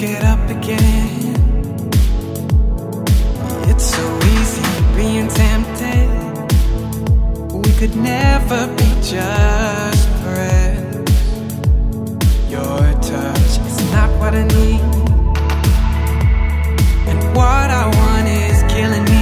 get up again. It's so easy being tempted. We could never be just friends. Your touch is not what I need. And what I want is killing me.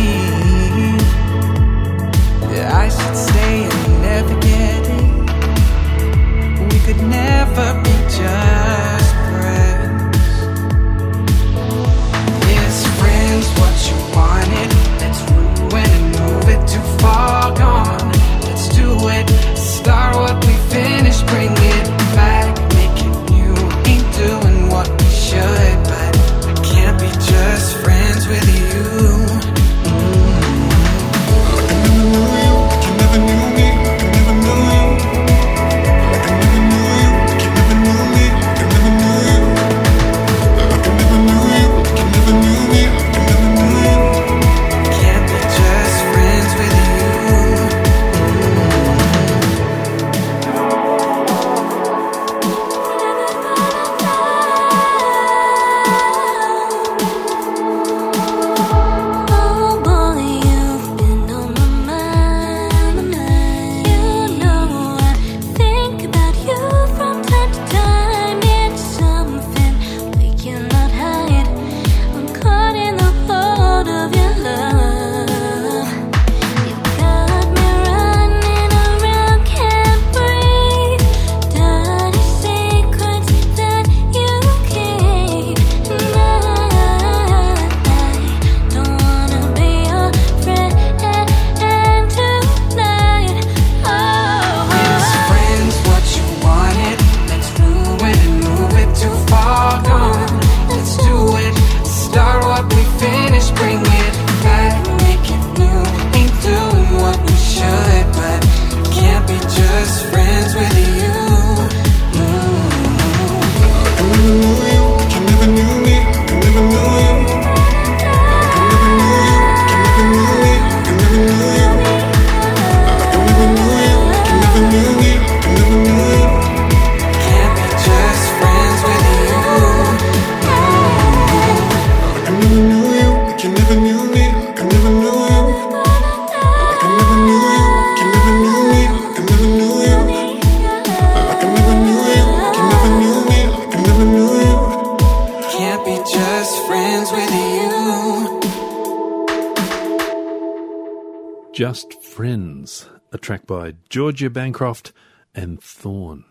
Just Friends, a track by Georgia Bancroft and Thorn.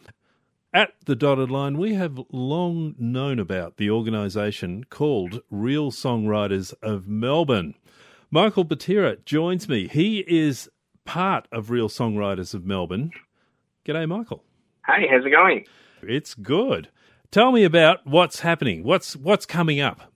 At the dotted line, we have long known about the organisation called Real Songwriters of Melbourne. Michael Butera joins me. He is part of Real Songwriters of Melbourne. G'day, Michael. Hey, how's it going? It's good. Tell me about what's happening. What's what's coming up?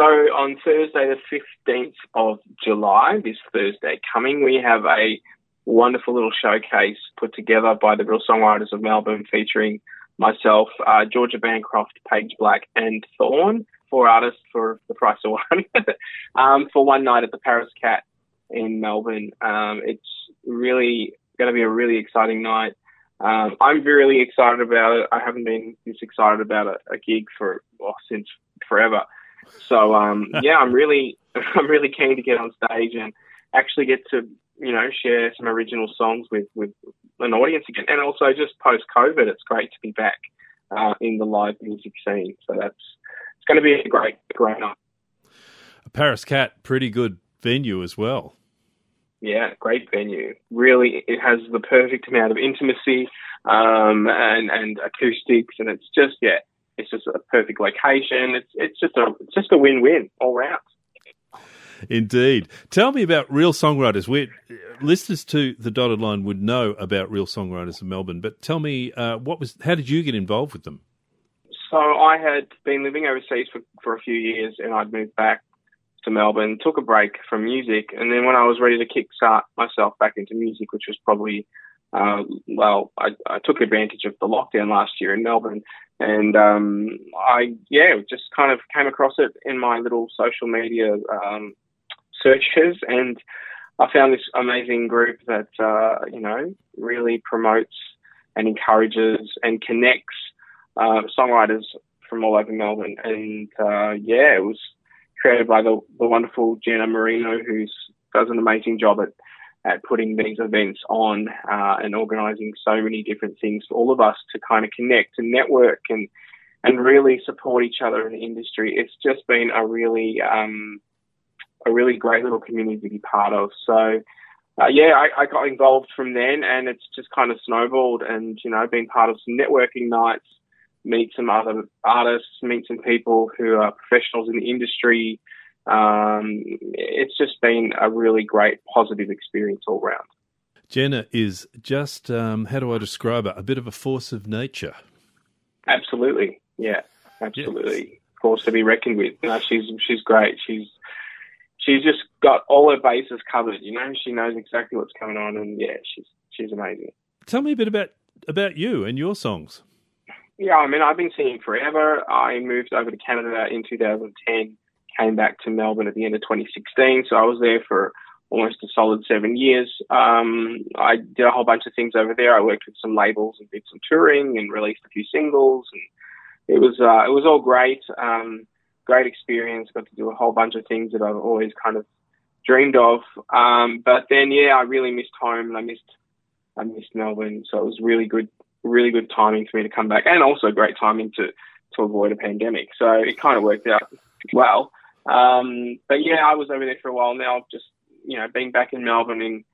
So on Thursday, the 15th of July, this Thursday coming, we have a wonderful little showcase put together by the Real Songwriters of Melbourne featuring myself, uh, Georgia Bancroft, Paige Black, and Thorn, four artists for the price of one, um, for one night at the Paris Cat in Melbourne. Um, it's really going to be a really exciting night. Um, I'm really excited about it. I haven't been this excited about a, a gig for well, since forever. So um, yeah, I'm really I'm really keen to get on stage and actually get to you know share some original songs with with an audience again, and also just post COVID, it's great to be back uh, in the live music scene. So that's it's going to be a great great night. Paris Cat, pretty good venue as well. Yeah, great venue. Really, it has the perfect amount of intimacy um, and and acoustics, and it's just yeah, it's just a perfect location. It's it's just a it's just a win win all round. Indeed. Tell me about Real Songwriters. We listeners to the dotted line would know about Real Songwriters of Melbourne, but tell me uh, what was how did you get involved with them? So I had been living overseas for, for a few years, and I'd moved back to Melbourne, took a break from music, and then when I was ready to kickstart myself back into music, which was probably uh, well, I, I took advantage of the lockdown last year in Melbourne, and um, I yeah just kind of came across it in my little social media um, searches, and I found this amazing group that uh, you know really promotes and encourages and connects uh, songwriters from all over Melbourne. And uh, yeah, it was created by the, the wonderful Jenna Marino, who does an amazing job at, at putting these events on uh, and organising so many different things for all of us to kind of connect and network and and really support each other in the industry. It's just been a really um, a really great little community to be part of. So. Uh, yeah, I, I got involved from then, and it's just kind of snowballed. And you know, been part of some networking nights, meet some other artists, meet some people who are professionals in the industry. Um, it's just been a really great positive experience all round. Jenna is just, um, how do I describe it? A bit of a force of nature. Absolutely, yeah, absolutely. Yes. Force to be reckoned with. No, she's she's great. She's she's just got all her bases covered. You know, she knows exactly what's going on, and yeah, she's she's amazing. Tell me a bit about about you and your songs. Yeah, I mean, I've been singing forever. I moved over to Canada in 2010, came back to Melbourne at the end of 2016. So I was there for almost a solid seven years. Um, I did a whole bunch of things over there. I worked with some labels and did some touring and released a few singles, and it was uh, it was all great. Um, great experience. Got to do a whole bunch of things that I've always kind of dreamed of. Um, but then, yeah, I really missed home and I missed I missed Melbourne. So it was really good really good timing for me to come back, and also great timing to to avoid a pandemic. So it kind of worked out well. Um, but yeah, I was over there for a while now. Just you know, being back in Melbourne and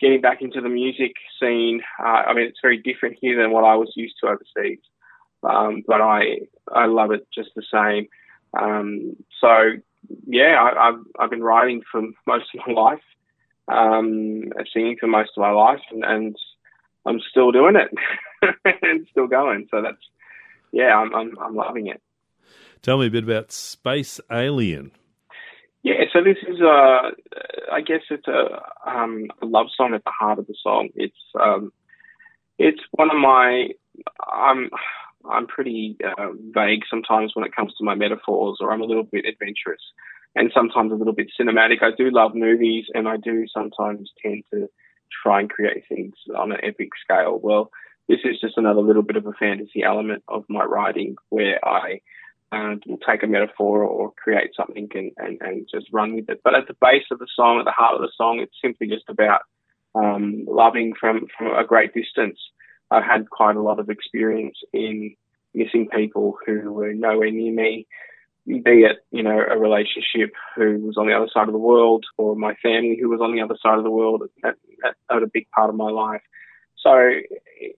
getting back into the music scene. Uh, I mean, it's very different here than what I was used to overseas, um, but I I love it just the same. Um, so yeah, I, have I've been writing for most of my life, um, singing for most of my life, and, and I'm still doing it and still going. So that's yeah, I'm, I'm I'm loving it. Tell me a bit about Space Alien. Yeah, so this is a, I guess it's a, um, a love song at the heart of the song. It's um, it's one of my, I'm I'm pretty uh, vague sometimes when it comes to my metaphors, or I'm a little bit adventurous, and sometimes a little bit cinematic. I do love movies, and I do sometimes tend to try and create things on an epic scale. Well, this is just another little bit of a fantasy element of my writing where I uh, will take a metaphor or create something and, and, and just run with it. But at the base of the song, at the heart of the song, it's simply just about um, loving from, from a great distance. I've had quite a lot of experience in missing people who were nowhere near me be it, you know, a relationship who was on the other side of the world or my family who was on the other side of the world at, at, at a big part of my life. So,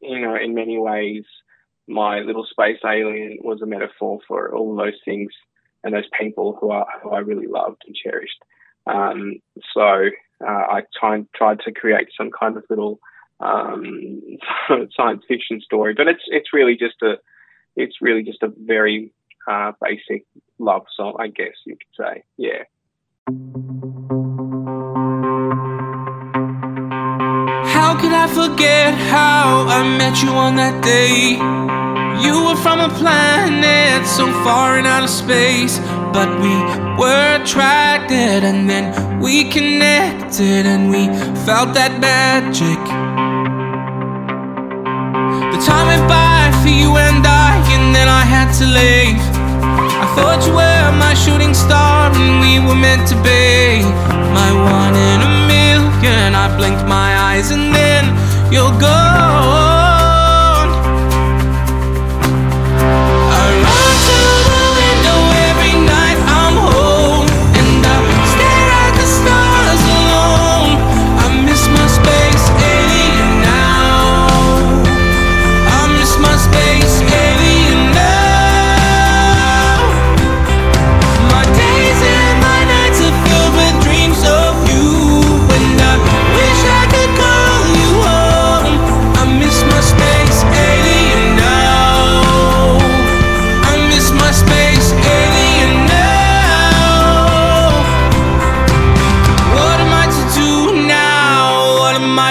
you know, in many ways, my little space alien was a metaphor for all those things and those people who, are, who I really loved and cherished. Um, so uh, I tried, tried to create some kind of little um, science fiction story, but it's it's really just a it's really just a very uh, basic love song, I guess you could say. Yeah. How could I forget how I met you on that day? You were from a planet so far in outer space, but we were attracted and then we connected and we felt that magic. The time went by for you and I, and then I had to leave. I thought you were my shooting star and we were meant to be my one in a million. I blinked my eyes and then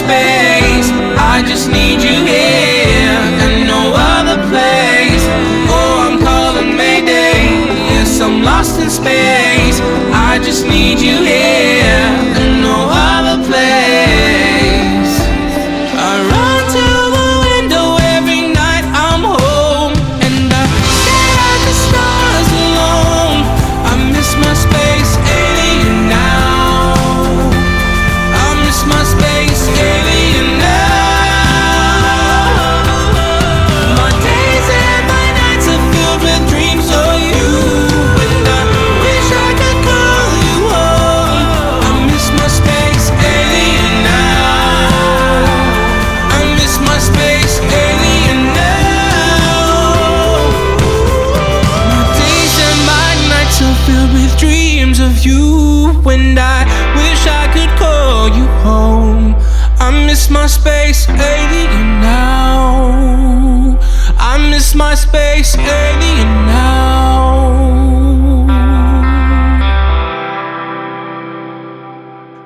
space. I miss my space alien now.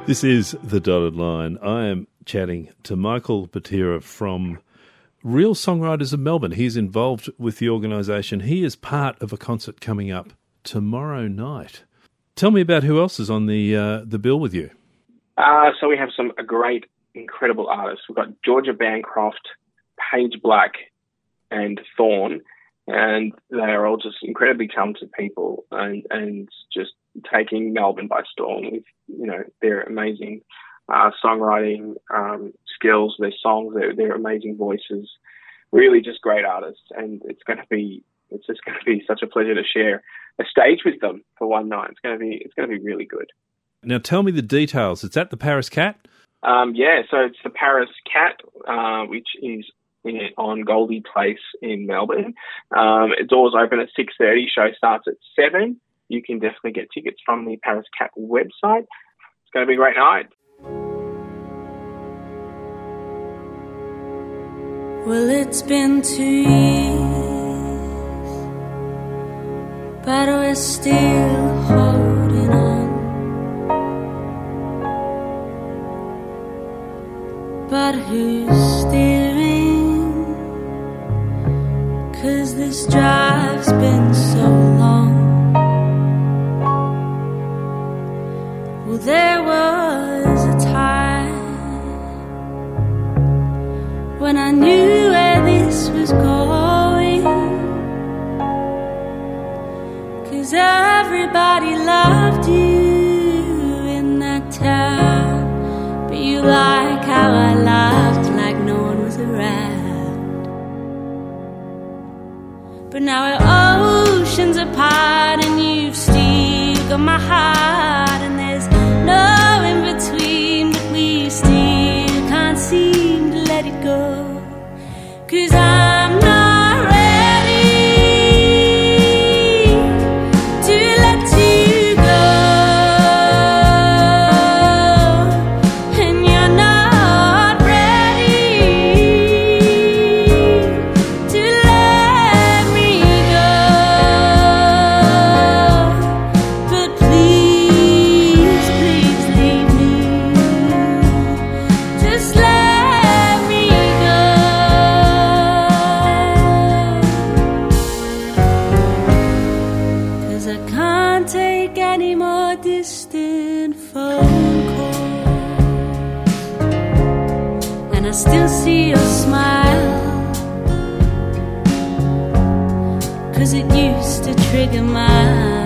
This is The Dotted Line. I am chatting to Michael Butera from Real Songwriters of Melbourne. He's involved with the organisation. He is part of a concert coming up tomorrow night. Tell me about who else is on the uh, the bill with you. Uh, so we have some great, incredible artists. We've got Georgia Bancroft, Paige Black, and Thorn, and they are all just incredibly talented people, and and just taking Melbourne by storm with you know their amazing uh, songwriting um, skills, their songs, their their amazing voices. Really, just great artists, and it's going to be it's just going to be such a pleasure to share a stage with them for one night. It's going to be it's going to be really good. Now, tell me the details. It's at the Paris Cat. Um, yeah, so it's the Paris Cat, uh, which is on Goldie Place in Melbourne. Um, always open at six thirty. Show starts at seven. You can definitely get tickets from the Paris Cat website. It's going to be a great night. Well, it's been two years, but we're still holding on. But who's steering? This drive's been so long. Well, there was a time when I knew where this was going. Cause everybody loved you in that town. But you like still still see your smile. Cause it used to trigger my